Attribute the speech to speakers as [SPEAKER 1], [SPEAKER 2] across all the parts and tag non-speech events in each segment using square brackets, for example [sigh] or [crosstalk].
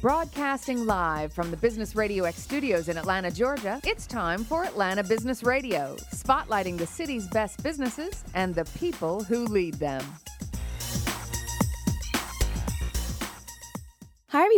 [SPEAKER 1] Broadcasting live from the Business Radio X studios in Atlanta, Georgia, it's time for Atlanta Business Radio, spotlighting the city's best businesses and the people who lead them.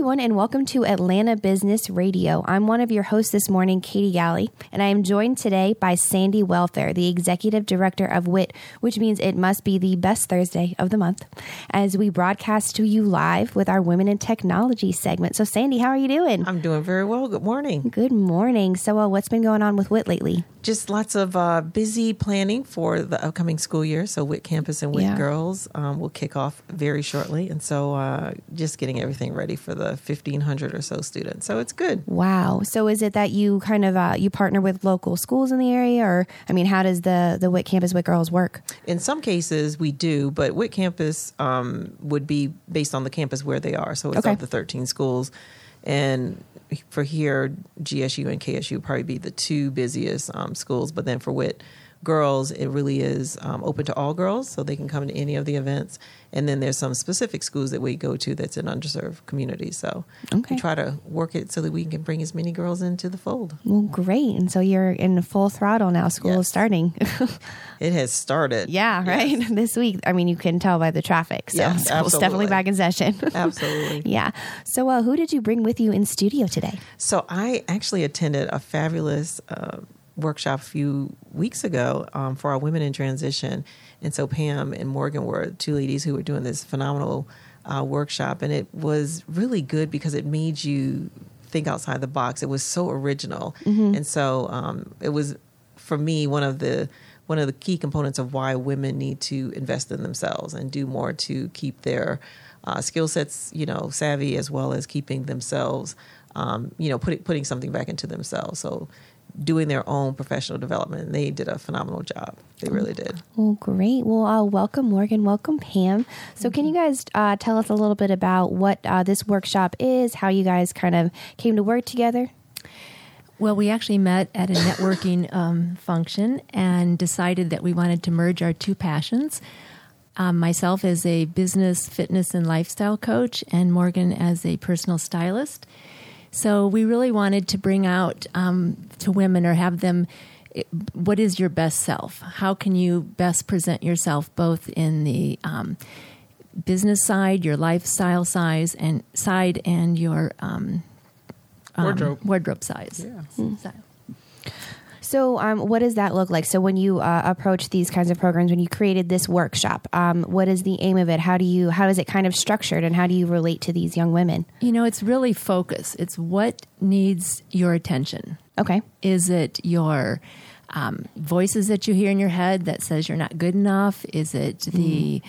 [SPEAKER 2] Everyone, and welcome to Atlanta Business Radio. I'm one of your hosts this morning, Katie Galley, and I am joined today by Sandy Welfare, the Executive Director of WIT, which means it must be the best Thursday of the month, as we broadcast to you live with our Women in Technology segment. So, Sandy, how are you doing?
[SPEAKER 3] I'm doing very well. Good morning.
[SPEAKER 2] Good morning. So, uh, what's been going on with WIT lately?
[SPEAKER 3] Just lots of uh, busy planning for the upcoming school year. So, WIT Campus and WIT
[SPEAKER 2] Yeah.
[SPEAKER 3] Girls um, will kick off very shortly. And so, uh, just getting everything ready for the 1,500 or so students. So, it's good.
[SPEAKER 2] Wow. So, is it that you kind of uh, you partner with local schools in the area, or I mean, how does the the WIT Campus WIT Girls work?
[SPEAKER 3] In some cases, we do, but WIT Campus um, would be based on the campus where they are. So, it's
[SPEAKER 2] Okay.
[SPEAKER 3] of the 13 schools. And for here, GSU and KSU would probably be the two busiest um, schools. But then for WIT girls, it really is um, open to all girls, so they can come to any of the events. And then there's some specific schools that we go to that's in underserved communities. So
[SPEAKER 2] Okay.
[SPEAKER 3] we try to work it so that we can bring as many girls into the fold.
[SPEAKER 2] Well, great. And so you're in full throttle now. School is starting. [laughs]
[SPEAKER 3] It has started.
[SPEAKER 2] Yeah, right. [laughs] This week, I mean, you can tell by the traffic. So
[SPEAKER 3] Yes,
[SPEAKER 2] school's definitely back in session. [laughs]
[SPEAKER 3] Absolutely.
[SPEAKER 2] yeah. So, uh, who did you bring with you in studio today?
[SPEAKER 3] So I actually attended a fabulous uh, workshop a few weeks ago um, for our women in transition, and so Pam and Morgan were two ladies who were doing this phenomenal uh, workshop, and it was really good because it made you think outside the box. It was so original, and so um, it was for me one of the one of the key components of why women need to invest in themselves and do more to keep their uh, skill sets, you know, savvy as well as keeping themselves, um, you know, putting putting something back into themselves. So, doing their own professional development, they did a phenomenal job. They really did.
[SPEAKER 2] Well, great. Well, uh, welcome, Morgan. Welcome, Pam. So, can you guys uh, tell us a little bit about what uh, this workshop is, how you guys kind of came to work together?
[SPEAKER 4] Well, we actually met at a networking [laughs] um, function and decided that we wanted to merge our two passions. Um, myself as a business, fitness, and lifestyle coach, and Morgan as a personal stylist. So we really wanted to bring out um, to women or have them eh, what is your best self? How can you best present yourself both in the um, business side, your lifestyle size and side, and your um, um,
[SPEAKER 5] Wardrobe.
[SPEAKER 4] wardrobe size.
[SPEAKER 5] Yeah.
[SPEAKER 4] Style.
[SPEAKER 2] So, um, what does that look like? So, when you uh, approach these kinds of programs, when you created this workshop, um, what is the aim of it? How do you, how is it kind of structured, and how do you relate to these young women?
[SPEAKER 4] You know, it's really focus. It's what needs your attention.
[SPEAKER 2] Okay.
[SPEAKER 4] Is it your um, voices that you hear in your head that says you're not good enough? Is it the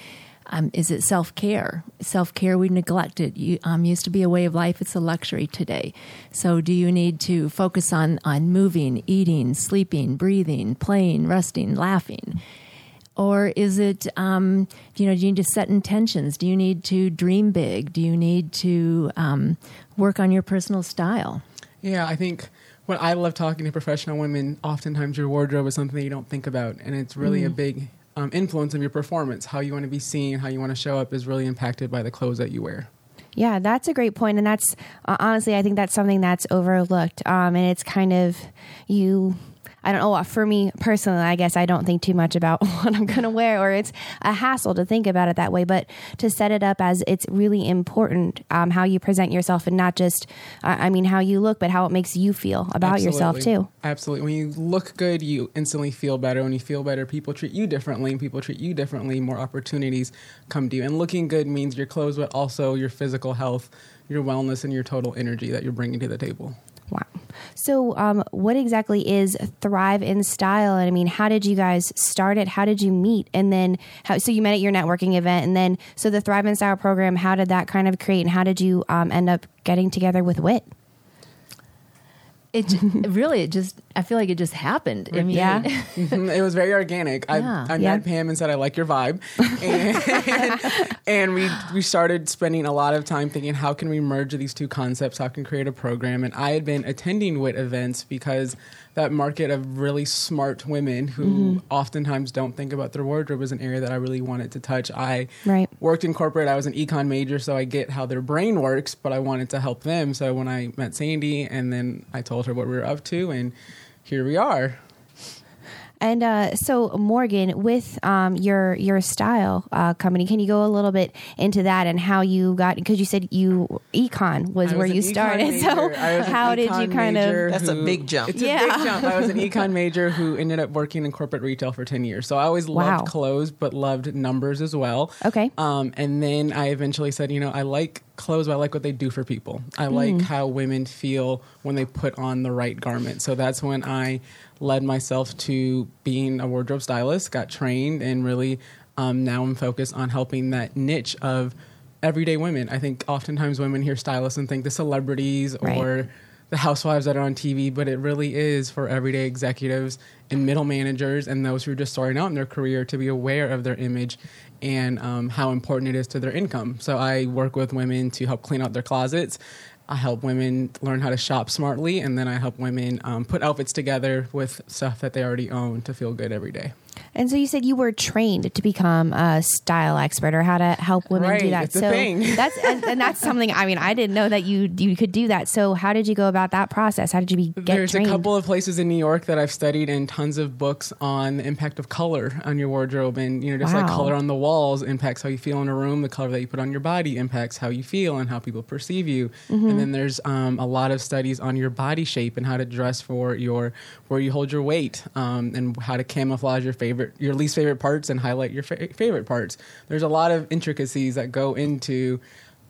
[SPEAKER 4] um, is it self care? Self care we neglected. You, um, used to be a way of life. It's a luxury today. So, do you need to focus on on moving, eating, sleeping, breathing, playing, resting, laughing? Or is it, um, you know, do you need to set intentions? Do you need to dream big? Do you need to um, work on your personal style?
[SPEAKER 5] Yeah, I think when I love talking to professional women, oftentimes your wardrobe is something that you don't think about, and it's really a big um, influence of your performance. How you want to be seen, how you want to show up, is really impacted by the clothes that you wear.
[SPEAKER 2] Yeah, that's a great point, and that's uh, honestly, I think that's something that's overlooked. Um, and it's kind of you. I don't know. For me personally, I guess I don't think too much about [laughs] what I'm going to wear, or it's a hassle to think about it that way. But to set it up as it's really important um, how you present yourself, and not just, uh, I mean, how you look, but how it makes you feel about yourself too.
[SPEAKER 5] Absolutely. When you look good, you instantly feel better. When you feel better, people treat you differently. and People treat you differently. More opportunities come to you. And looking good means your clothes, but also your physical health, your wellness, and your total energy that you're bringing to the table.
[SPEAKER 2] So, um, what exactly is Thrive in Style? And I mean, how did you guys start it? How did you meet? And then, how, so you met at your networking event, and then, so the Thrive in Style program, how did that kind of create, and how did you um, end up getting together with WIT?
[SPEAKER 4] it [laughs] really it just I feel like it just happened. I mean,
[SPEAKER 2] Yeah. [laughs]
[SPEAKER 5] Mhm, it was very organic. I,
[SPEAKER 4] Yeah.
[SPEAKER 5] I
[SPEAKER 2] Yeah.
[SPEAKER 5] met Pam and said I like your vibe, and, [laughs] and we we started spending a lot of time thinking how can we merge these two concepts? How can we create a program? And I had been attending WIT events because that market of really smart women who
[SPEAKER 2] Mm-hmm.
[SPEAKER 5] oftentimes don't think about their wardrobe is an area that I really wanted to touch. I
[SPEAKER 2] Right.
[SPEAKER 5] worked in corporate. I was an econ major, so I get how their brain works, but I wanted to help them. So when I met Sandy, and then I told her what we were up to, and here we are.
[SPEAKER 2] And uh, so, Morgan, with um, your your style uh, company, can you go a little bit into that and how you got? Because you said you econ was
[SPEAKER 5] I
[SPEAKER 2] where you started. [laughs]
[SPEAKER 5] major.
[SPEAKER 2] So,
[SPEAKER 5] I was an
[SPEAKER 2] how did you kind
[SPEAKER 5] major
[SPEAKER 2] of?
[SPEAKER 3] That's a big jump.
[SPEAKER 5] It's
[SPEAKER 2] Yeah.
[SPEAKER 5] a big jump. I was an [laughs] econ major who ended up working in corporate retail for 10 years. So I always
[SPEAKER 2] Wow.
[SPEAKER 5] loved clothes, but loved numbers as well.
[SPEAKER 2] Okay.
[SPEAKER 5] Um, and then I eventually said, you know, I like clothes, but I like what they do for people. I like
[SPEAKER 2] Mm.
[SPEAKER 5] how women feel when they put on the right garment. So that's when I led myself to being a wardrobe stylist, got trained, and really um, now I'm focused on helping that niche of everyday women. I think oftentimes women hear stylists and think the celebrities
[SPEAKER 2] Right.
[SPEAKER 5] or the housewives that are on TV, but it really is for everyday executives and middle managers and those who are just starting out in their career to be aware of their image and um, how important it is to their income. So I work with women to help clean out their closets. I help women learn how to shop smartly, and then I help women um, put outfits together with stuff that they already own to feel good every day.
[SPEAKER 2] And so you said you were trained to become a style expert or how to help women do that. so
[SPEAKER 5] thing. [laughs]
[SPEAKER 2] that's and, and that's something. I mean, I didn't know that you you could do that. So how did you go about that process? How did you be, get
[SPEAKER 5] There's
[SPEAKER 2] trained?
[SPEAKER 5] a couple of places in New York that I've studied and tons of books on the impact of color on your wardrobe. And, you know, just like color on the walls impacts how you feel in a room, the color that you put on your body impacts how you feel and how people perceive you.
[SPEAKER 2] Mm-hmm.
[SPEAKER 5] And then there's um, a lot of studies on your body shape and how to dress for your, where you hold your weight um, and how to camouflage your favorite, your least favorite parts and highlight your fa- favorite parts. There's a lot of intricacies that go into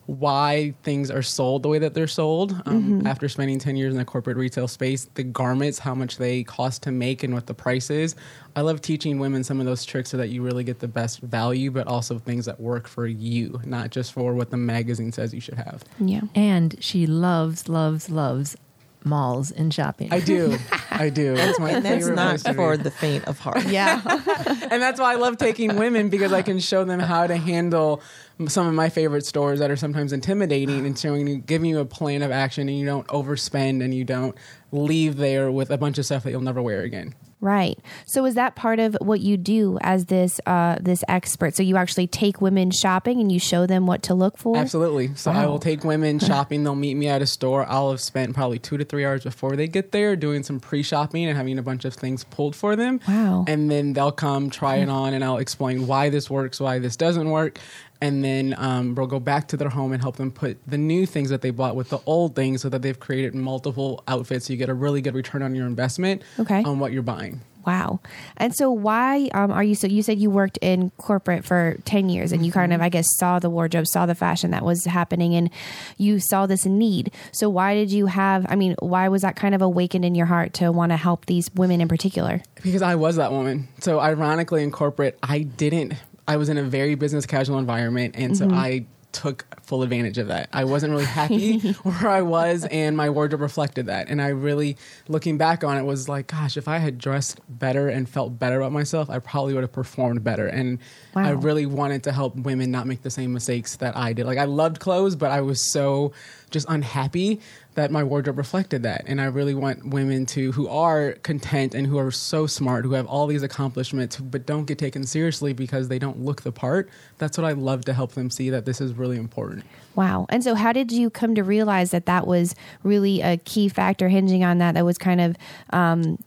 [SPEAKER 5] why things are sold the way that they're sold. Um, After spending 10 years in the corporate retail space, the garments, how much they cost to make, and what the price is. I love teaching women some of those tricks so that you really get the best value, but also things that work for you, not just for what the magazine says you should have.
[SPEAKER 2] yeah.
[SPEAKER 4] And she loves, loves, loves malls and shopping.
[SPEAKER 5] I do. I do. [laughs] That's my
[SPEAKER 3] and that's not
[SPEAKER 5] place
[SPEAKER 3] for the faint of heart.
[SPEAKER 2] Yeah. [laughs]
[SPEAKER 5] and that's why I love taking women because I can show them how to handle some of my favorite stores that are sometimes intimidating and showing you, giving you a plan of action, and you don't overspend and you don't leave there with a bunch of stuff that you'll never wear again.
[SPEAKER 2] Right. So is that part of what you do as this uh, this expert? So you actually take women shopping and you show them what to look for.
[SPEAKER 5] Absolutely. So I will take women [laughs] shopping. They'll meet me at a store. I'll have spent probably two to three hours before they get there doing some pre shopping and having a bunch of things pulled for them.
[SPEAKER 2] Wow.
[SPEAKER 5] And then they'll come try it on and I'll explain why this works, why this doesn't work. And then um, we'll go back to their home and help them put the new things that they bought with the old things so that they've created multiple outfits so you get a really good return on your investment
[SPEAKER 2] Okay.
[SPEAKER 5] on what you're buying.
[SPEAKER 2] Wow. And so why um, are you so you said you worked in corporate for 10 years and you kind of I guess saw the wardrobe, saw the fashion that was happening and you saw this need. So why did you have I mean, why was that kind of awakened in your heart to want to help these women in particular?
[SPEAKER 5] Because I was that woman. So ironically, in corporate, I didn't. I was in a very business casual environment, and so mm-hmm. I took full advantage of that. I wasn't really happy [laughs] where I was, and my wardrobe reflected that. And I really, looking back on it, was like, gosh, if I had dressed better and felt better about myself, I probably would have performed better. And I really wanted to help women not make the same mistakes that I did. Like I loved clothes, but I was so just unhappy that my wardrobe reflected that. And I really want women to who are content and who are so smart, who have all these accomplishments, but don't get taken seriously because they don't look the part. That's what I love to help them see that this is really important.
[SPEAKER 2] Wow. And so how did you come to realize that that was really a key factor hinging on that that was kind of um,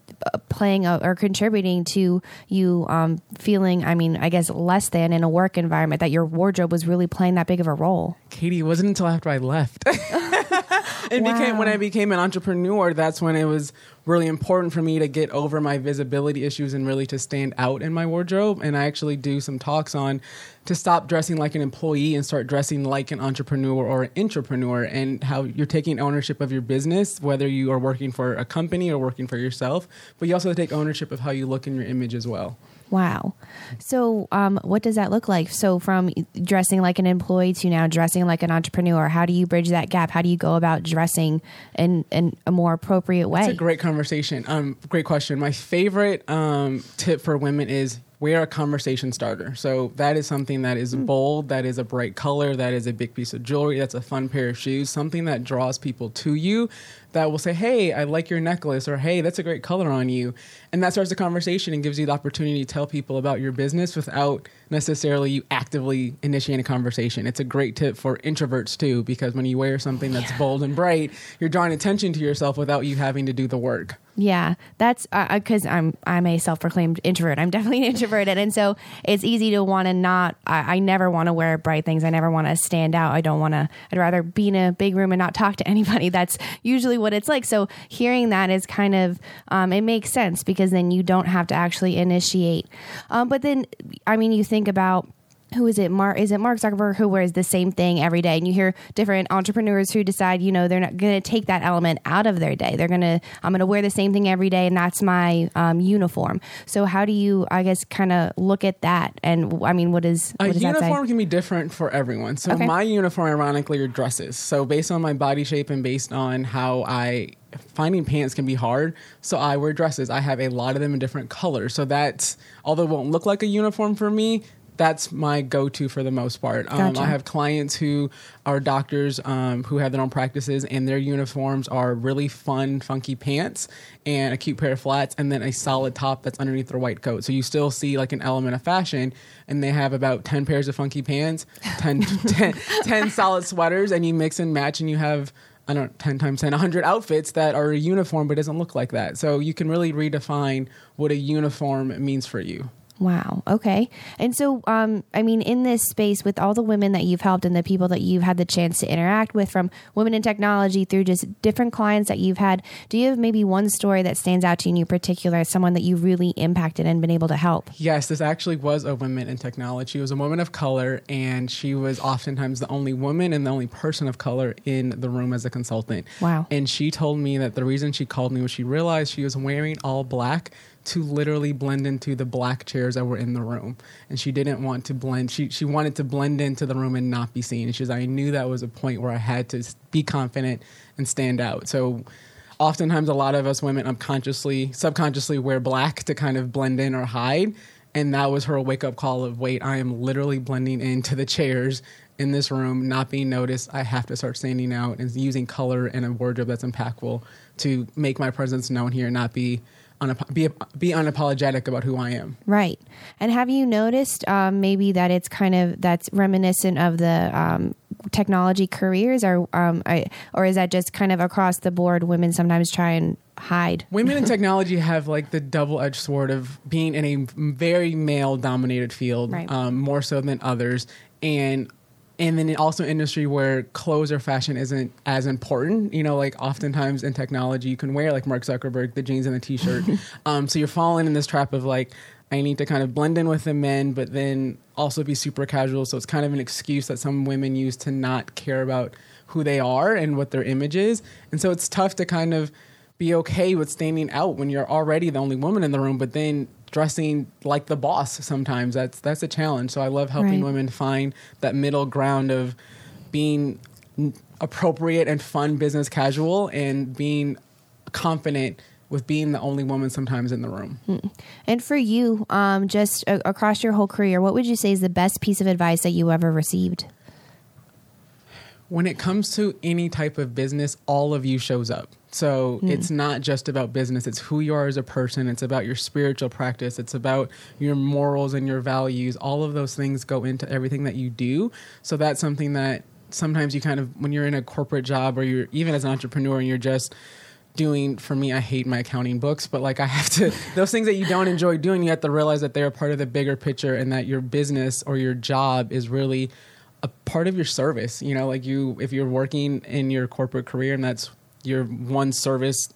[SPEAKER 2] playing a, or contributing to you um, feeling I mean, I guess less than in a work environment that your wardrobe was really playing that big of a role?
[SPEAKER 5] Katie, it wasn't until after I left. [laughs] it became when I became an entrepreneur, that's when it was really important for me to get over my visibility issues and really to stand out in my wardrobe. And I actually do some talks on to stop dressing like an employee and start dressing like an entrepreneur or an entrepreneur and how you're taking ownership of your business, whether you are working for a company or working for yourself, but you also take ownership of how you look in your image as well.
[SPEAKER 2] Wow. So, um, what does that look like? So, from dressing like an employee to now dressing like an entrepreneur, how do you bridge that gap? How do you go about dressing in, in a more appropriate way?
[SPEAKER 5] It's a great conversation. Um, great question. My favorite um, tip for women is wear a conversation starter. So that is something that is bold, that is a bright color, that is a big piece of jewelry, that's a fun pair of shoes, something that draws people to you that will say, Hey, I like your necklace, or Hey, that's a great color on you. And that starts a conversation and gives you the opportunity to tell people about your business without necessarily you actively initiating a conversation. It's a great tip for introverts too, because when you wear something that's bold and bright, you're drawing attention to yourself without you having to do the work.
[SPEAKER 2] Yeah, that's because uh, I'm I'm a self-proclaimed introvert. I'm [laughs] definitely an introverted, and so it's easy to want to not. I, I never want to wear bright things. I never want to stand out. I don't want to. I'd rather be in a big room and not talk to [laughs] anybody. That's usually what it's like. So hearing that is kind of um, it makes sense because then you don't have to actually initiate. Um, but then, I mean, you think about who is it? Mark is it Mark Zuckerberg who wears the same thing every day? And you hear different entrepreneurs who decide, you know, they're not going to take that element out of their day. They're going to, I'm going to wear the same thing every day, and that's my um, uniform. So how do you, I guess, kind of look at that? And I mean, what is what
[SPEAKER 5] a uniform can be different for everyone. So
[SPEAKER 2] Okay.
[SPEAKER 5] my uniform, ironically, are dresses. So based on my body shape and based on how I finding pants can be hard. So I wear dresses. I have a lot of them in different colors. So that's although it won't look like a uniform for me. That's my go-to for the most part. Um,
[SPEAKER 2] Gotcha.
[SPEAKER 5] I have clients who are doctors um, who have their own practices, and their uniforms are really fun, funky pants and a cute pair of flats, and then a solid top that's underneath their white coat. So you still see like an element of fashion, and they have about 10 pairs of funky pants, 10, [laughs] 10, 10 solid sweaters, and you mix and match, and you have I don't know, 10 times 10, 100 outfits that are a uniform but doesn't look like that. So you can really redefine what a uniform means for you.
[SPEAKER 2] Wow. Okay. And so, um, I mean, in this space with all the women that you've helped and the people that you've had the chance to interact with from women in technology through just different clients that you've had, do you have maybe one story that stands out to you in particular as someone that you really impacted and been able to help?
[SPEAKER 5] Yes, this actually was a woman in technology. She was a woman of color, and she was oftentimes the only woman and the only person of color in the room as a consultant.
[SPEAKER 2] Wow.
[SPEAKER 5] And she told me that the reason she called me was she realized she was wearing all black to literally blend into the black chairs that were in the room. And she didn't want to blend, she, she wanted to blend into the room and not be seen. And she says, I knew that was a point where I had to be confident and stand out. So oftentimes a lot of us women unconsciously subconsciously wear black to kind of blend in or hide and that was her wake up call of wait i am literally blending into the chairs in this room not being noticed i have to start standing out and using color and a wardrobe that's impactful to make my presence known here and not be be, be unapologetic about who i am
[SPEAKER 2] Right. And have you noticed um, maybe that it's kind of that's reminiscent of the um, technology careers, or um, I, or is that just kind of across the board? Women sometimes try and hide.
[SPEAKER 5] Women in [laughs] technology have like the double edged sword of being in a very male dominated field,
[SPEAKER 2] Right.
[SPEAKER 5] um, more so than others. And and then also industry where clothes or fashion isn't as important. You know, like oftentimes in technology, you can wear like Mark Zuckerberg, the jeans and the t shirt. [laughs] um, so you're falling in this trap of like, I need to kind of blend in with the men, but then also be super casual. So it's kind of an excuse that some women use to not care about who they are and what their image is. And so it's tough to kind of be okay with standing out when you're already the only woman in the room, but then dressing like the boss sometimes that's that's a challenge. So I love helping
[SPEAKER 2] Right.
[SPEAKER 5] women find that middle ground of being appropriate and fun business casual and being confident with being the only woman sometimes in the room.
[SPEAKER 2] And for you, um, just a- across your whole career, what would you say is the best piece of advice that you ever received?
[SPEAKER 5] When it comes to any type of business, all of you shows up. So hmm. it's not just about business, it's who you are as a person, it's about your spiritual practice, it's about your morals and your values. All of those things go into everything that you do. So that's something that sometimes you kind of when you're in a corporate job or you're even as an entrepreneur and you're just doing for me i hate my accounting books but like i have to [laughs] those things that you don't enjoy doing you have to realize that they're a part of the bigger picture and that your business or your job is really a part of your service you know like you if you're working in your corporate career and that's your one service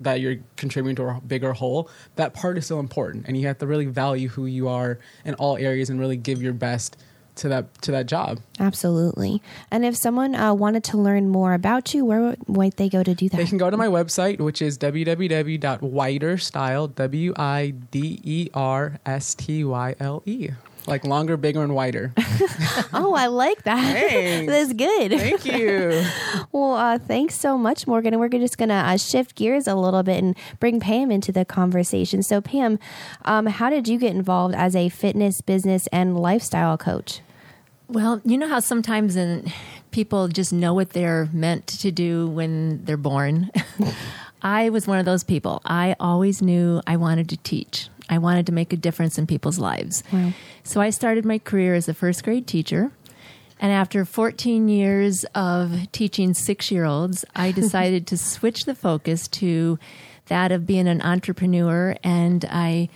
[SPEAKER 5] that you're contributing to a bigger whole that part is still important and you have to really value who you are in all areas and really give your best to that to that job.
[SPEAKER 2] Absolutely. And if someone uh, wanted to learn more about you, where might they go to do that?
[SPEAKER 5] They can go to my website, which is www.widerstyle, W I D E R S T Y L E. Like longer, bigger, and wider. [laughs]
[SPEAKER 2] oh, I like that. That's good.
[SPEAKER 5] Thank you. [laughs]
[SPEAKER 2] Well, uh, thanks so much, Morgan. And we're just going to uh, shift gears a little bit and bring Pam into the conversation. So, Pam, um, how did you get involved as a fitness, business, and lifestyle coach?
[SPEAKER 4] Well, you know how sometimes in, people just know what they're meant to do when they're born. [laughs] I was one of those people. I always knew I wanted to teach. I wanted to make a difference in people's lives.
[SPEAKER 2] Wow.
[SPEAKER 4] So I started my career as a first grade teacher. And after 14 years of teaching six year olds, I [laughs] decided to switch the focus to that of being an entrepreneur. And I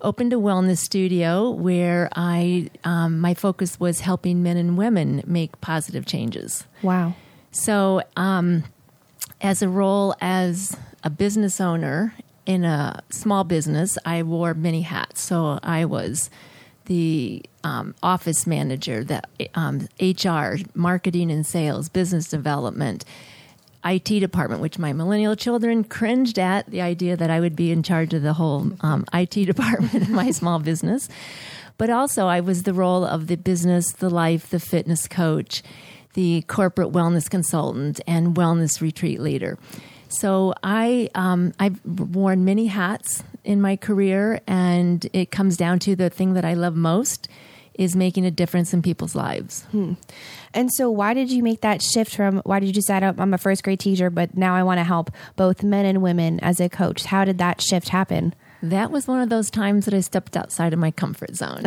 [SPEAKER 4] opened a wellness studio where I um, my focus was helping men and women make positive changes.
[SPEAKER 2] Wow.
[SPEAKER 4] So, um, as a role as a business owner in a small business, I wore many hats. So I was the um, office manager, the um, HR, marketing and sales, business development, IT department, which my millennial children cringed at the idea that I would be in charge of the whole um, IT [laughs] department in my small business. But also, I was the role of the business, the life, the fitness coach, the corporate wellness consultant, and wellness retreat leader. So I um, I've worn many hats in my career, and it comes down to the thing that I love most is making a difference in people's lives.
[SPEAKER 2] And so, why did you make that shift from why did you decide oh, I'm a first grade teacher, but now I want to help both men and women as a coach? How did that shift happen?
[SPEAKER 4] That was one of those times that I stepped outside of my comfort zone.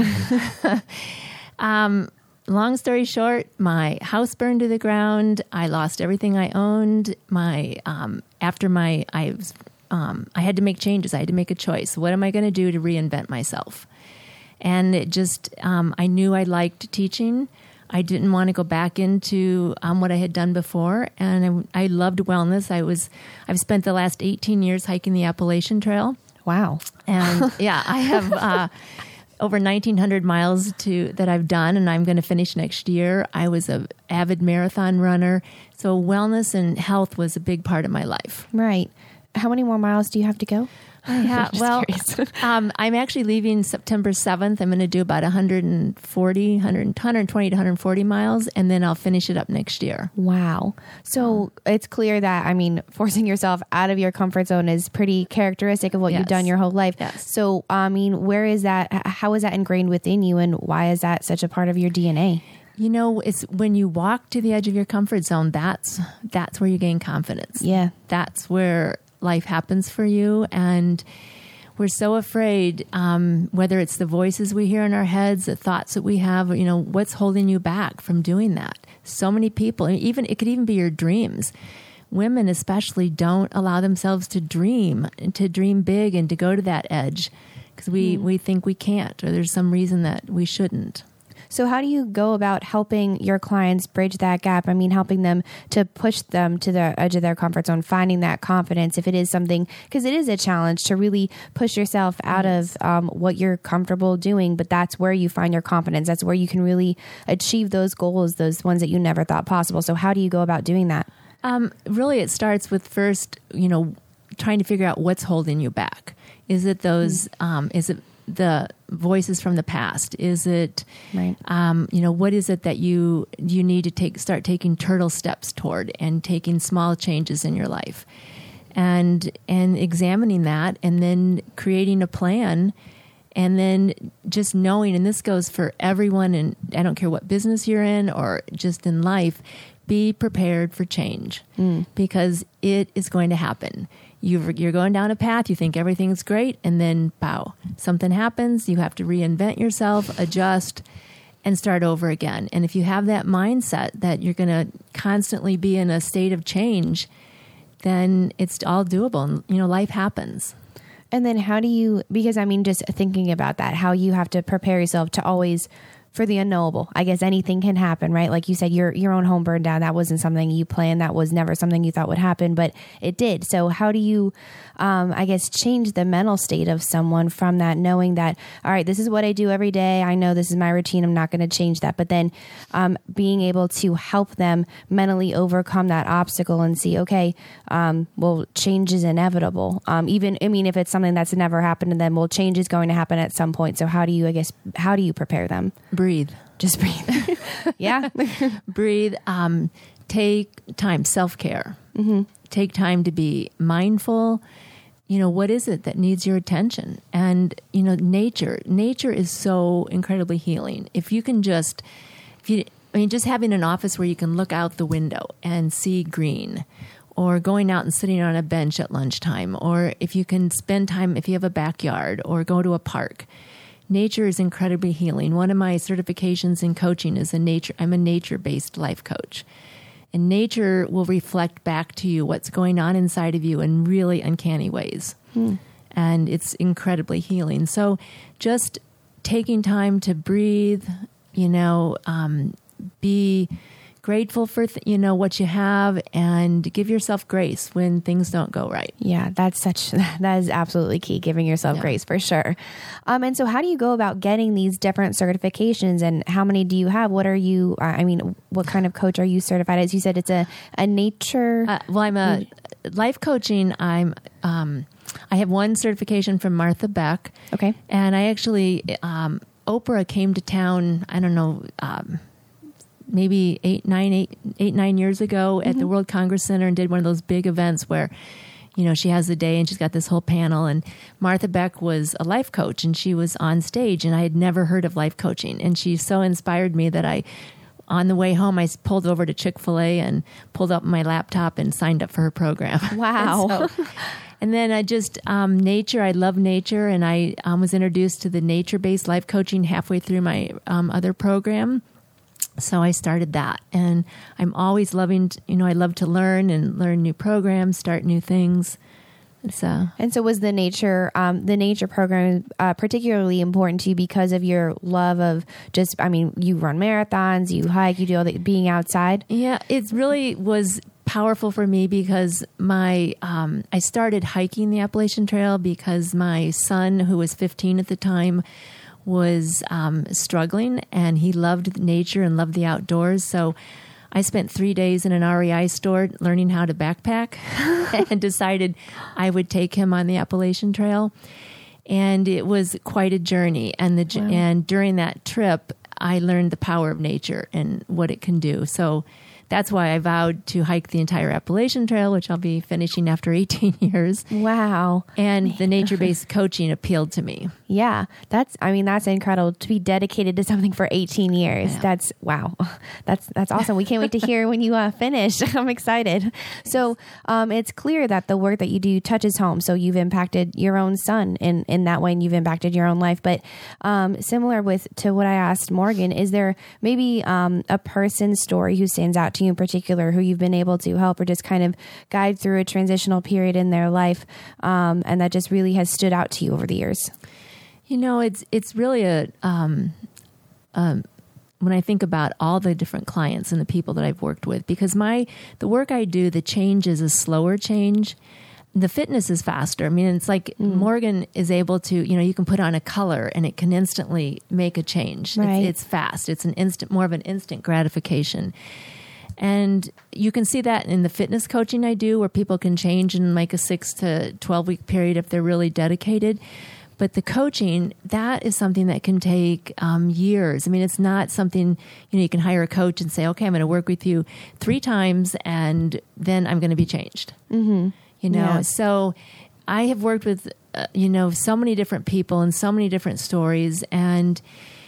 [SPEAKER 4] [laughs] um, long story short, my house burned to the ground. I lost everything I owned. My um, after my I was um, I had to make changes. I had to make a choice. What am I going to do to reinvent myself? And it just um, I knew I liked teaching. I didn't want to go back into um, what I had done before, and I, I loved wellness. I was I've spent the last 18 years hiking the Appalachian Trail.
[SPEAKER 2] Wow.
[SPEAKER 4] And yeah, I have [laughs] uh, over 1,900 miles to that I've done, and I'm going to finish next year. I was a avid marathon runner, so wellness and health was a big part of my life.
[SPEAKER 2] Right. How many more miles do you have to go? [laughs]
[SPEAKER 4] Yeah, well, [laughs] um, I'm actually leaving September 7th. I'm going to do about 140, 100, 120 to 140 miles, and then I'll finish it up next year.
[SPEAKER 2] Wow. So it's clear that, I mean, forcing yourself out of your comfort zone is pretty characteristic of what you've done your whole life.
[SPEAKER 4] Yes.
[SPEAKER 2] So, I mean, where is that? How is that ingrained within you, and why is that such a part of your DNA?
[SPEAKER 4] You know, it's when you walk to the edge of your comfort zone, that's that's where you gain confidence.
[SPEAKER 2] Yeah.
[SPEAKER 4] That's where life happens for you. And we're so afraid um, whether it's the voices we hear in our heads the thoughts that we have you know what's holding you back from doing that? So many people and even it could even be your dreams. Women especially don't allow themselves to dream and to dream big and to go to that edge because we, we think we can't or there's some reason that we shouldn't
[SPEAKER 2] So, how do you go about helping your clients bridge that gap? I mean, helping them to push them to the edge of their comfort zone, finding that confidence if it is something, because it is a challenge to really push yourself out of um, what you're comfortable doing, but that's where you find your confidence. That's where you can really achieve those goals, those ones that you never thought possible. So, how do you go about doing that?
[SPEAKER 4] Um, really, it starts with first, you know, trying to figure out what's holding you back. Is it those? Um, is it the voices from the past? Is it,
[SPEAKER 2] Right.
[SPEAKER 4] um, you know, what is it that you you need to take start taking turtle steps toward and taking small changes in your life, and and examining that, and then creating a plan. And then just knowing, and this goes for everyone, and I don't care what business you're in or just in life, be prepared for change because it is going to happen. You're, you're going down a path, you think everything's great, and then pow, something happens. You have to reinvent yourself, adjust, and start over again. And if you have that mindset that you're going to constantly be in a state of change, then it's all doable. And, you know, life happens.
[SPEAKER 2] And then how do you, because I mean, just thinking about that, how you have to prepare yourself to always for the unknowable. I guess anything can happen, right? Like you said, your your own home burned down. That wasn't something you planned. That was never something you thought would happen, but it did. So how do you, um, I guess, change the mental state of someone from that, knowing that all right, this is what I do every day. I know this is my routine. I'm not going to change that. But then um, being able to help them mentally overcome that obstacle and see, okay, um, well, change is inevitable. Um, even I mean, if it's something that's never happened to them, well, change is going to happen at some point. So how do you, I guess, how do you prepare them?
[SPEAKER 4] Breathe.
[SPEAKER 2] Just breathe. [laughs] yeah.
[SPEAKER 4] breathe. Um, take time, self care. Mm-hmm. Take time to be mindful. You know, what is it that needs your attention? And, you know, nature. Nature is so incredibly healing. If you can just, if you, I mean, just having an office where you can look out the window and see green, or going out and sitting on a bench at lunchtime, or if you can spend time, if you have a backyard, or go to a park nature is incredibly healing. One of my certifications in coaching is a nature I'm a nature-based life coach. And nature will reflect back to you what's going on inside of you in really uncanny ways. Hmm. And it's incredibly healing. So just taking time to breathe, you know, um, be grateful for th- you know what you have and give yourself grace when things don't go right.
[SPEAKER 2] Yeah that's such [laughs] that is absolutely key giving yourself yeah. grace for sure. Um, and so how do you go about getting these different certifications and how many do you have? What are you i mean what kind of coach are you certified as? You said it's a, a nature
[SPEAKER 4] uh, well i'm a life coaching i'm um, i have one certification from martha beck.
[SPEAKER 2] Okay.
[SPEAKER 4] And i actually um, oprah came to town i don't know um, maybe eight, nine, eight, eight, nine years ago at mm-hmm. the World Congress Center and did one of those big events where, you know, she has the day and she's got this whole panel. And Martha Beck was a life coach and she was on stage, and I had never heard of life coaching. And she so inspired me that I, on the way home, I pulled over to Chick fil A and pulled up my laptop and signed up for her program. [laughs]
[SPEAKER 2] Wow.
[SPEAKER 4] and, then I just, um, nature, I love nature. And I um, was introduced to the nature based life coaching halfway through my um, other program so I started that, and I'm always loving. To, you know, I love to learn and learn new programs, start new things. So
[SPEAKER 2] and so was the nature um, the nature program uh, particularly important to you because of your love of just I mean you run marathons, you hike, you do all the being outside.
[SPEAKER 4] Yeah, it really was powerful for me because my um, I started hiking the Appalachian Trail because my son, who was 15 at the time, was um, struggling and he loved nature and loved the outdoors. So I spent three days in an REI store learning how to backpack [laughs] and decided I would take him on the Appalachian Trail. And it was quite a journey. And the wow. and during that trip, I learned the power of nature and what it can do. So that's why I vowed to hike the entire Appalachian Trail, which I'll be finishing after [laughs] 18 years.
[SPEAKER 2] Wow.
[SPEAKER 4] And the nature based [laughs] coaching appealed to me.
[SPEAKER 2] Yeah. That's, I mean, that's incredible to be dedicated to something for 18 years. Yeah. That's, wow. [laughs] That's, that's awesome. We can't wait to hear when you uh, finish. I'm excited. So um, it's clear that the work that you do touches home. So you've impacted your own son in, in that way and you've impacted your own life. But um, similar with to what I asked Morgan, is there maybe um, a person's story who stands out to you in particular who you've been able to help or just kind of guide through a transitional period in their life um, and that just really has stood out to you over the years?
[SPEAKER 4] You know, it's it's really a um, um, when I think about all the different clients and the people that I've worked with, because my the work I do, the change is a slower change. The fitness is faster. I mean, it's like mm. Morgan is able to, you know, you can put on a color and it can instantly make a change.
[SPEAKER 2] Right.
[SPEAKER 4] It's, it's fast. It's an instant, more of an instant gratification. And you can see that in the fitness coaching I do, where people can change in like a six to 12 week period if they're really dedicated. But the coaching, that is something that can take um, years. I mean, it's not something, you know, you can hire a coach and say, okay, I'm going to work with you three times and then I'm going to be changed.
[SPEAKER 2] Mm-hmm.
[SPEAKER 4] You know, yeah. so I have worked with, uh, you know, so many different people and so many different stories. And,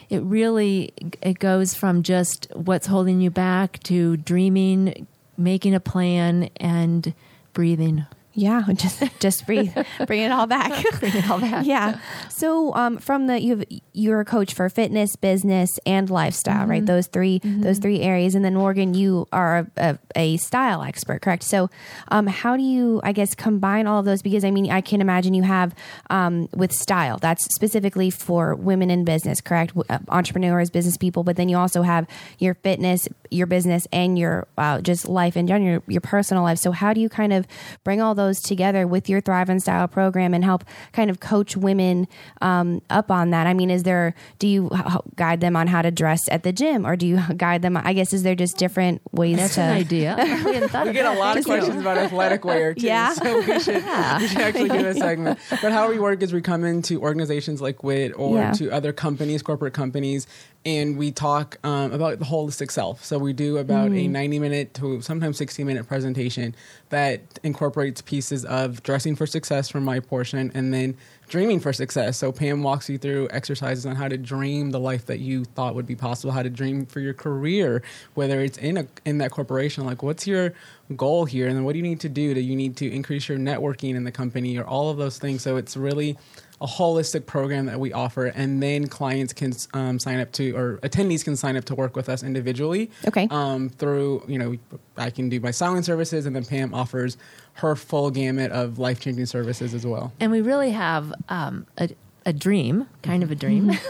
[SPEAKER 4] it really it goes from just what's holding you back to dreaming, making a plan, and breathing.
[SPEAKER 2] Yeah, [laughs] just just breathe, bring it all back, [laughs]
[SPEAKER 4] bring it all back.
[SPEAKER 2] Yeah. So um, from the you have you're a coach for fitness, business, and lifestyle, mm-hmm. right? Those 3 mm-hmm. those three areas, and then Morgan, you are a, a, a style expert, correct? So um, how do you, I guess, combine all of those? Because I mean, I can imagine you have um, with style that's specifically for women in business, correct? Uh, entrepreneurs, business people, but then you also have your fitness, your business, and your uh, just life in general, your, your personal life. So how do you kind of bring all those together with your Thrive in Style program and help kind of coach women um, up on that? I mean, is there, do you guide them on how to dress at the gym or do you [laughs] guide them? I guess, is there just different ways
[SPEAKER 4] That's
[SPEAKER 2] to.
[SPEAKER 4] an idea. [laughs]
[SPEAKER 5] we, we get a lot of questions about athletic wear too.
[SPEAKER 2] Yeah.
[SPEAKER 5] So we should, yeah. we should actually do a [laughs] segment. But how we work is we come into organizations like WIT or yeah. to other companies, corporate companies, and we talk um, about the holistic self. So we do about mm. a 90 minute to sometimes 60 minute presentation that incorporates pieces of dressing for success from my portion and then dreaming for success. So Pam walks you through exercises on how to dream the life that you thought would be possible, how to dream for your career, whether it's in a in that corporation. Like, what's your goal here, and then what do you need to do? Do you need to increase your networking in the company, or all of those things? So it's really a holistic program that we offer, and then clients can um, sign up to, or attendees can sign up to work with us individually.
[SPEAKER 2] Okay.
[SPEAKER 5] Um, through you know, I can do my styling services, and then Pam offers her full gamut of life changing services as well.
[SPEAKER 4] And we really have um, a, a, dream, kind of a dream. [laughs]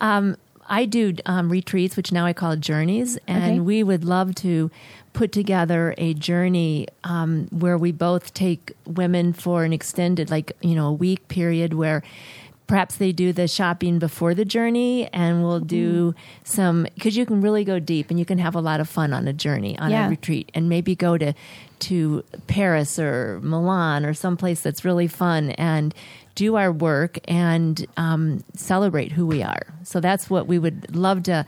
[SPEAKER 4] Um, I do um, retreats, which now I call journeys, and okay. we would love to put together a journey um, where we both take women for an extended, like, you know, a week period where perhaps they do the shopping before the journey and we'll do mm. some because you can really go deep and you can have a lot of fun on a journey on yeah. a retreat and maybe go to to Paris or Milan or someplace that's really fun and do our work and um, celebrate who we are. So that's what we would love to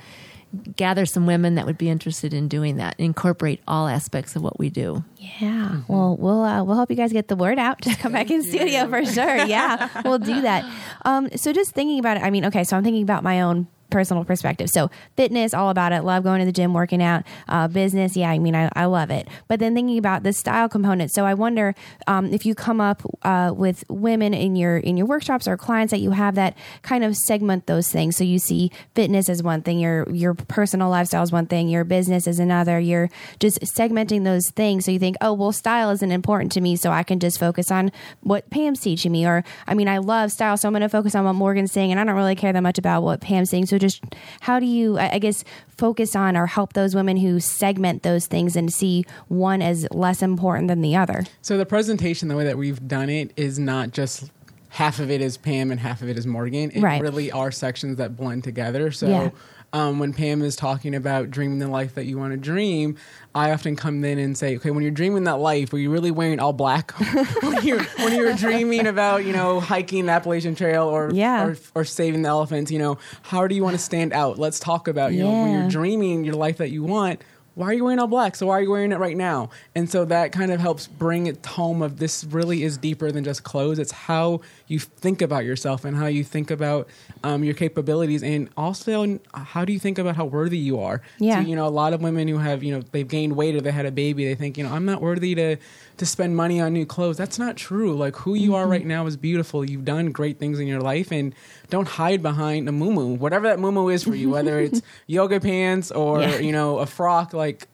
[SPEAKER 4] gather some women that would be interested in doing that. Incorporate all aspects of what we do.
[SPEAKER 2] Yeah. Mm-hmm. Well, we'll uh, we'll help you guys get the word out. Just come back in studio for sure. Yeah, [laughs] we'll do that. Um, so just thinking about it. I mean, okay. So I'm thinking about my own personal perspective. So fitness, all about it. Love going to the gym, working out. Uh, business, yeah, I mean, I, I, love it. But then thinking about the style component. So I wonder um, if you come up uh, with women in your in your workshops or clients that you have that kind of segment those things. So you see fitness as one thing, your your personal lifestyle is one thing, your business is another. You're just segmenting those things. So you think, oh, well, style isn't important to me, so I can just focus on what Pam's teaching me. Or I mean, I love style, so I'm going to focus on what Morgan's saying, and I don't really care that much about what Pam's saying. So just how do you, I guess, focus on or help those women who segment those things and see one as less important than the other?
[SPEAKER 5] So the presentation, the way that we've done it, is not just half of it is Pam and half of it is Morgan. It
[SPEAKER 2] right.
[SPEAKER 5] really are sections that blend together. So yeah um, when Pam is talking about dreaming the life that you want to dream, I often come in and say, okay, when you're dreaming that life, are you really wearing all black? [laughs] when you're when you're dreaming about you know hiking the Appalachian Trail or,
[SPEAKER 2] yeah.
[SPEAKER 5] or or saving the elephants, you know, how do you want to stand out? Let's talk about you yeah. know when you're dreaming your life that you want why are you wearing all black? So why are you wearing it right now? And so that kind of helps bring it home of this really is deeper than just clothes. It's how you think about yourself and how you think about um, your capabilities, and also how do you think about how worthy you are?
[SPEAKER 2] Yeah.
[SPEAKER 5] So, you know, a lot of women who have you know they've gained weight or they had a baby, they think you know I'm not worthy to to spend money on new clothes. That's not true. Like who you are mm-hmm. right now is beautiful. You've done great things in your life, and don't hide behind a muumuu, whatever that muumuu is for you, [laughs] whether it's yoga pants or yeah. you know a frock. Like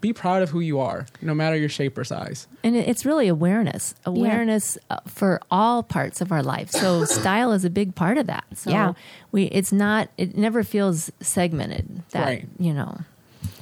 [SPEAKER 5] be proud of who you are, no matter your shape or size.
[SPEAKER 4] And it's really awareness, awareness yeah. Uh, for all parts of our life. So [coughs] style is a big part of that. So
[SPEAKER 2] yeah.
[SPEAKER 4] we, it's not, it never feels segmented. That
[SPEAKER 5] right.
[SPEAKER 4] you know.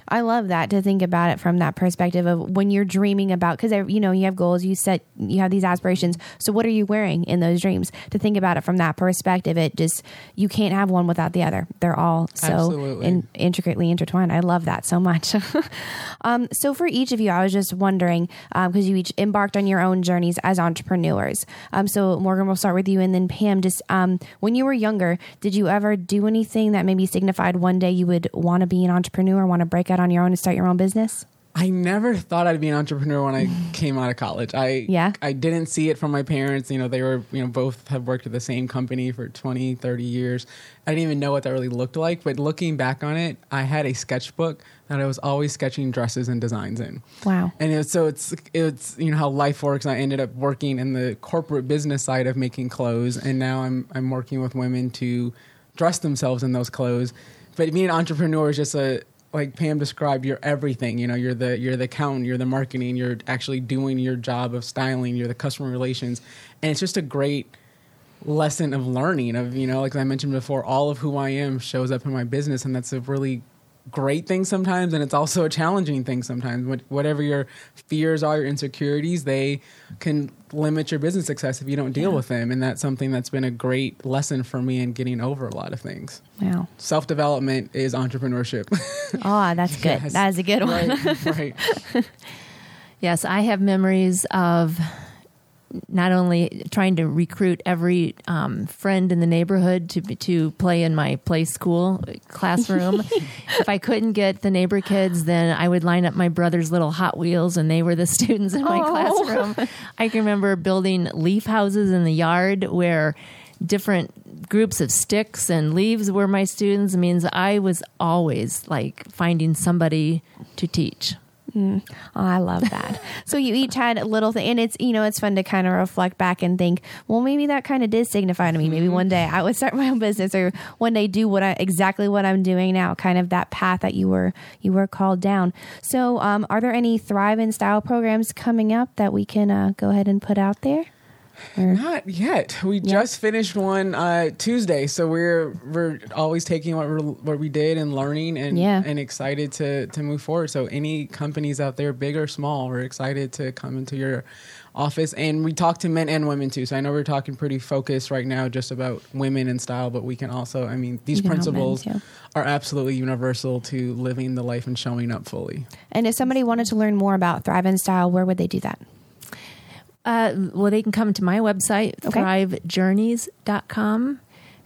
[SPEAKER 2] I love that to think about it from that perspective of when you're dreaming about because you know you have goals, you set, you have these aspirations. So what are you wearing in those dreams? To think about it from that perspective, it just you can't have one without the other. They're all so in, intricately intertwined. I love that so much. [laughs] um, so for each of you, I was just wondering because um, you each embarked on your own journeys as entrepreneurs. Um, so Morgan, we'll start with you, and then Pam. Just um, when you were younger, did you ever do anything that maybe signified one day you would want to be an entrepreneur, want to break out on your own and start your own business?
[SPEAKER 5] I never thought I'd be an entrepreneur when I came out of college. I
[SPEAKER 2] Yeah?
[SPEAKER 5] I didn't see it from my parents. You know, they were, you know, both have worked at the same company for 20, 30 years. I didn't even know what that really looked like, but looking back on it, I had a sketchbook that I was always sketching dresses and designs in.
[SPEAKER 2] Wow.
[SPEAKER 5] And it, so it's it's you know how life works. I ended up working in the corporate business side of making clothes, and now I'm I'm working with women to dress themselves in those clothes. But being an entrepreneur is just a like Pam described, you're everything. You know, you're the you're the accountant, you're the marketing, you're actually doing your job of styling, you're the customer relations, and it's just a great lesson of learning. Of you know, like I mentioned before, all of who I am shows up in my business, and that's a really great thing sometimes and it's also a challenging thing sometimes whatever your fears are your insecurities they can limit your business success if you don't deal with them and that's something that's been a great lesson for me in getting over a lot of things
[SPEAKER 2] Wow.
[SPEAKER 5] self-development is entrepreneurship
[SPEAKER 2] Oh, [laughs] that's good.
[SPEAKER 5] Yes.
[SPEAKER 2] That is a good one.
[SPEAKER 5] right [laughs] right
[SPEAKER 4] Yes, I have memories of not only trying to recruit every um, friend in the neighborhood to to play in my play school classroom. [laughs] if I couldn't get the neighbor kids, then I would line up my brother's little Hot Wheels, and they were the [laughs] students in my
[SPEAKER 2] Oh.
[SPEAKER 4] classroom. I can remember building leaf houses in the yard where different groups of sticks and leaves were my students. It means I was always like finding somebody to teach.
[SPEAKER 2] Oh, I love that. so you each had a little thing, and it's you know it's fun to kind of reflect back and think, well, maybe that kind of did signify to me. Maybe one day I would start my own business, or one day do what I exactly what I'm doing now. Kind of that path that you were you were called down. So, um, are there any Thrive in Style programs coming up that we can uh, go ahead and put out there?
[SPEAKER 5] Not yet. We just finished one uh, Tuesday, so we're we're always taking what we're, what we did and learning and
[SPEAKER 2] Yeah.
[SPEAKER 5] and excited to to move forward. So any companies out there, big or small, we're excited to come into your office and we talk to men and women too. So I know we're talking pretty focused right now just about women and style, but we can also, I mean, these
[SPEAKER 2] You can help men,
[SPEAKER 5] principles are absolutely universal to living the life and showing up fully.
[SPEAKER 2] And if somebody wanted to learn more about Thrive in Style, where would they do that?
[SPEAKER 4] Uh, well, they can come to my website,
[SPEAKER 2] Okay.
[SPEAKER 4] thrivejourneys.com.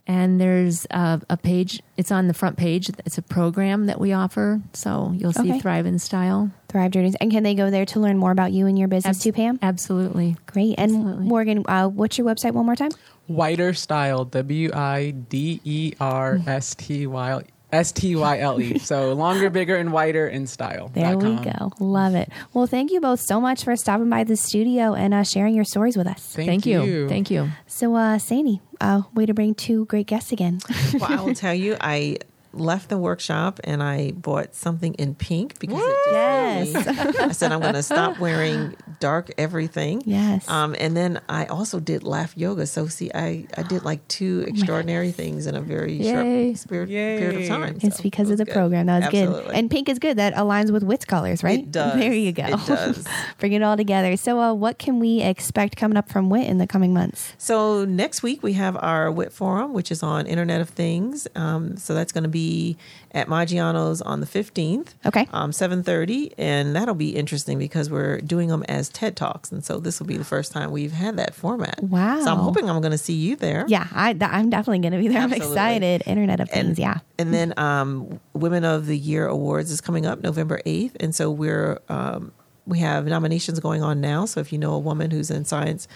[SPEAKER 4] And there's a, a page, it's on the front page. It's a program that we offer. So you'll see
[SPEAKER 2] Okay.
[SPEAKER 4] Thrive in Style.
[SPEAKER 2] Thrive Journeys, and can they go there to learn more about you and your business
[SPEAKER 4] Abs-
[SPEAKER 2] too, Pam?
[SPEAKER 4] Absolutely.
[SPEAKER 2] Great. And
[SPEAKER 4] Absolutely.
[SPEAKER 2] Morgan, uh, what's your website one more time?
[SPEAKER 5] Wider style, W I D E R S T Y S T Y L E. [laughs] So longer, bigger, and wider in style.
[SPEAKER 2] There we go. Love it. Well, thank you both so much for stopping by the studio and uh, sharing your stories with us.
[SPEAKER 5] Thank,
[SPEAKER 4] Thank, you. Thank you.
[SPEAKER 2] So, uh, Sani, uh, way to bring two great guests again. [laughs]
[SPEAKER 3] Well, I will tell you, I left the workshop and I bought something in pink because it just
[SPEAKER 2] Yes.
[SPEAKER 3] really- I said I'm going to stop wearing dark everything.
[SPEAKER 2] Yes.
[SPEAKER 3] Um, and then I also did laugh yoga. So see, I, I did like two [gasps] extraordinary things in a very
[SPEAKER 4] Yay.
[SPEAKER 3] short spirit,
[SPEAKER 5] Yay.
[SPEAKER 3] period of time.
[SPEAKER 2] it's
[SPEAKER 3] So
[SPEAKER 2] because
[SPEAKER 3] it
[SPEAKER 2] of the
[SPEAKER 3] good.
[SPEAKER 2] program. That was good. And pink is good. That aligns with Wit's colors, right?
[SPEAKER 3] It does.
[SPEAKER 2] There you go.
[SPEAKER 3] It [laughs] does.
[SPEAKER 2] Bring it all together. So, uh, what can we expect coming up from Wit in the coming months?
[SPEAKER 3] So next week we have our WIT forum, which is on Internet of Things. Um, so that's going to be at Maggiano's on the fifteenth.
[SPEAKER 2] Okay.
[SPEAKER 3] Um, seven thirty, and that'll be interesting because we're doing them as TED talks, and so this will be the first time we've had that format.
[SPEAKER 2] Wow.
[SPEAKER 3] So I'm hoping I'm going to see you there.
[SPEAKER 2] Yeah, I, I'm definitely going to be there. I'm excited. Internet of Things,
[SPEAKER 3] and,
[SPEAKER 2] yeah.
[SPEAKER 3] And then um, Women of the Year Awards is coming up November 8th. And so we're, um, we have nominations going on now. So if you know a woman who's in science,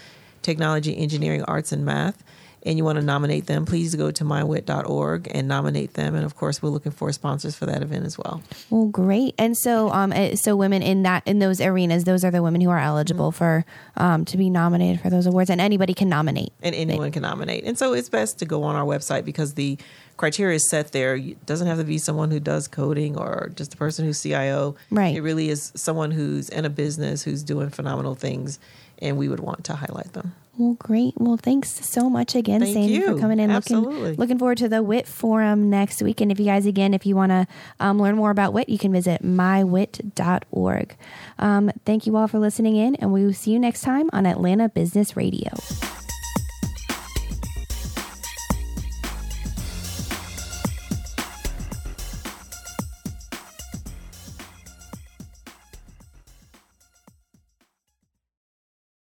[SPEAKER 3] technology, engineering, arts, and math, and you want to nominate them, please go to mywit.org and nominate them. And of course, we're looking for sponsors for that event as well.
[SPEAKER 2] Well, great. And so, um, uh, so women in that in those arenas, those are the women who are eligible for um to be nominated for those awards, and anybody can nominate.
[SPEAKER 3] And anyone can nominate. And so it's best to go on our website because the criteria is set there. It doesn't have to be someone who does coding or just a person who's CIO.
[SPEAKER 2] Right.
[SPEAKER 3] It really is someone who's in a business who's doing phenomenal things, and we would want to highlight them.
[SPEAKER 2] Well, great. Well, thanks so much again,
[SPEAKER 3] Thank
[SPEAKER 2] Sandy, for coming in.
[SPEAKER 3] Absolutely.
[SPEAKER 2] Looking, looking forward to the WIT forum next week. And if you guys, again, if you want to um, learn more about WIT, you can visit mywit.org. Um, thank you all for listening in, and we will see you next time on Atlanta Business Radio.